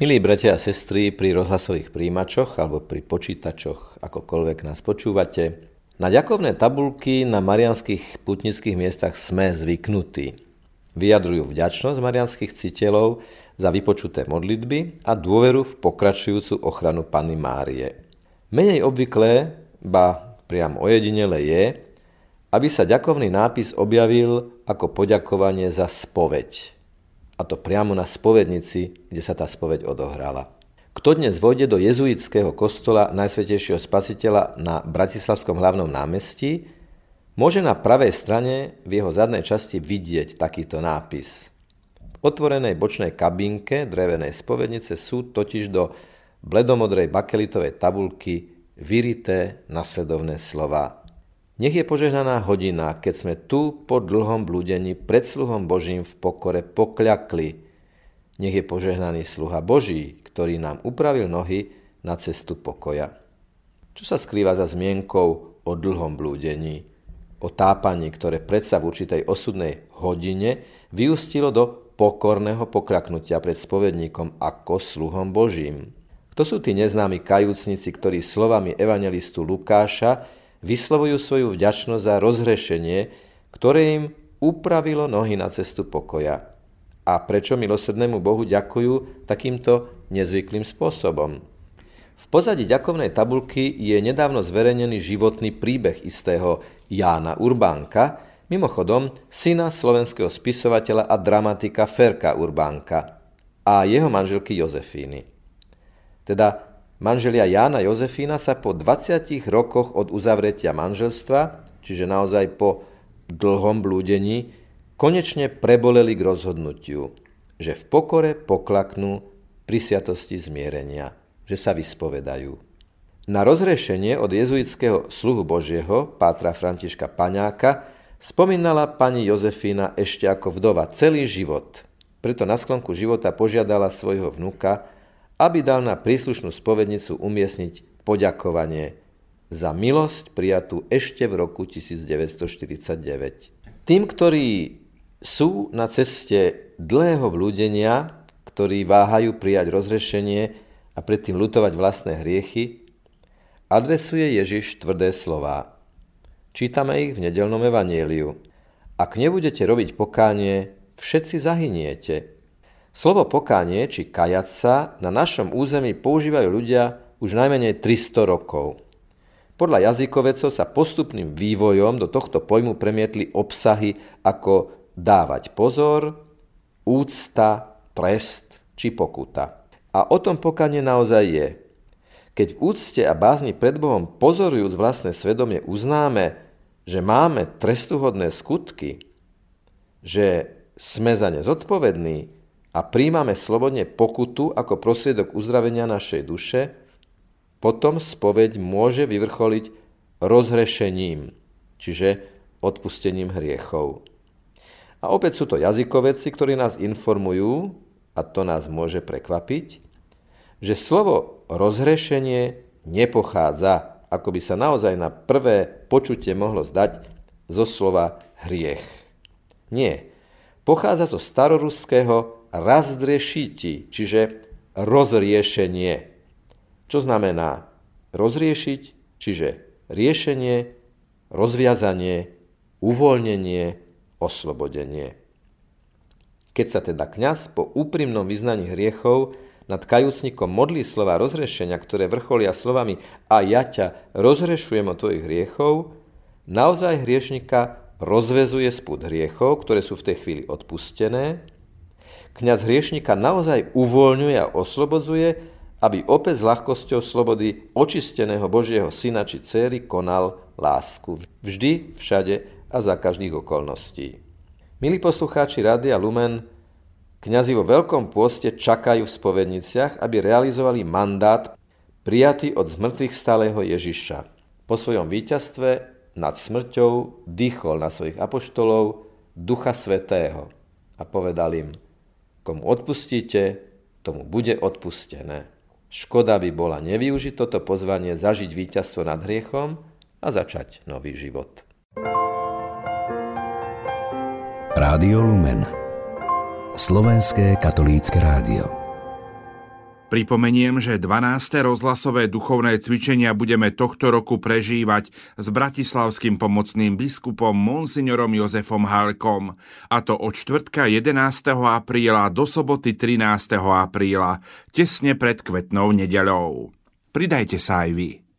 Milí bratia a sestry, pri rozhlasových príjimačoch alebo pri počítačoch, akokoľvek nás počúvate, na ďakovné tabulky na marianských putnických miestach sme zvyknutí. Vyjadrujú vďačnosť marianských citeľov za vypočuté modlitby a dôveru v pokračujúcu ochranu Panny Márie. Menej obvyklé, ba priam ojedinele je, aby sa ďakovný nápis objavil ako poďakovanie za spoveď a to priamo na spovednici, kde sa tá spoveď odohrala. Kto dnes vojde do jezuitského kostola Najsvetejšieho spasiteľa na Bratislavskom hlavnom námestí, môže na pravej strane v jeho zadnej časti vidieť takýto nápis. V otvorenej bočnej kabinke drevenej spovednice sú totiž do bledomodrej bakelitovej tabulky vyrité nasledovné slova. Nech je požehnaná hodina, keď sme tu po dlhom blúdení pred sluhom Božím v pokore pokľakli. Nech je požehnaný sluha Boží, ktorý nám upravil nohy na cestu pokoja. Čo sa skrýva za zmienkou o dlhom blúdení? O tápaní, ktoré predsa v určitej osudnej hodine vyústilo do pokorného pokľaknutia pred spovedníkom ako sluhom Božím. Kto sú tí neznámi kajúcnici, ktorí slovami evangelistu Lukáša vyslovujú svoju vďačnosť za rozhrešenie, ktoré im upravilo nohy na cestu pokoja. A prečo milosrdnému Bohu ďakujú takýmto nezvyklým spôsobom? V pozadí ďakovnej tabulky je nedávno zverejnený životný príbeh istého Jána Urbánka, mimochodom syna slovenského spisovateľa a dramatika Ferka Urbánka a jeho manželky Jozefíny. Teda Manželia Jána Jozefína sa po 20 rokoch od uzavretia manželstva, čiže naozaj po dlhom blúdení, konečne preboleli k rozhodnutiu, že v pokore poklaknú pri sviatosti zmierenia, že sa vyspovedajú. Na rozrešenie od jezuitského sluhu Božieho, pátra Františka Paňáka, spomínala pani Jozefína ešte ako vdova celý život. Preto na sklonku života požiadala svojho vnuka, aby dal na príslušnú spovednicu umiestniť poďakovanie za milosť prijatú ešte v roku 1949. Tým, ktorí sú na ceste dlhého blúdenia, ktorí váhajú prijať rozrešenie a predtým lutovať vlastné hriechy, adresuje Ježiš tvrdé slová. Čítame ich v nedelnom evanieliu. Ak nebudete robiť pokánie, všetci zahyniete. Slovo pokánie či kajať sa na našom území používajú ľudia už najmenej 300 rokov. Podľa jazykovecov sa postupným vývojom do tohto pojmu premietli obsahy ako dávať pozor, úcta, trest či pokuta. A o tom pokánie naozaj je. Keď v úcte a bázni pred Bohom pozorujúc vlastné svedomie uznáme, že máme trestuhodné skutky, že sme za ne zodpovední, a príjmame slobodne pokutu ako prostriedok uzdravenia našej duše, potom spoveď môže vyvrcholiť rozhrešením, čiže odpustením hriechov. A opäť sú to jazykoveci, ktorí nás informujú, a to nás môže prekvapiť, že slovo rozhrešenie nepochádza, ako by sa naozaj na prvé počutie mohlo zdať, zo slova hriech. Nie. Pochádza zo staroruského razdrešiti, čiže rozriešenie. Čo znamená rozriešiť, čiže riešenie, rozviazanie, uvoľnenie, oslobodenie. Keď sa teda kňaz po úprimnom vyznaní hriechov nad kajúcnikom modlí slova rozrešenia, ktoré vrcholia slovami a ja ťa rozrešujem od tvojich hriechov, naozaj hriešnika rozvezuje spúd hriechov, ktoré sú v tej chvíli odpustené Kňaz hriešnika naozaj uvoľňuje a oslobodzuje, aby opäť s ľahkosťou slobody očisteného Božieho syna či céry konal lásku. Vždy, všade a za každých okolností. Milí poslucháči Rádia Lumen, kňazi vo veľkom pôste čakajú v spovedniciach, aby realizovali mandát prijatý od zmrtvých stáleho Ježiša. Po svojom víťazstve nad smrťou dýchol na svojich apoštolov Ducha Svetého a povedal im – Komu odpustíte, tomu bude odpustené. Škoda by bola nevyužiť toto pozvanie zažiť víťazstvo nad hriechom a začať nový život. Rádio Lumen Slovenské katolícke rádio Pripomeniem, že 12. rozhlasové duchovné cvičenia budeme tohto roku prežívať s bratislavským pomocným biskupom Monsignorom Jozefom Halkom, a to od čtvrtka 11. apríla do soboty 13. apríla, tesne pred kvetnou nedeľou. Pridajte sa aj vy.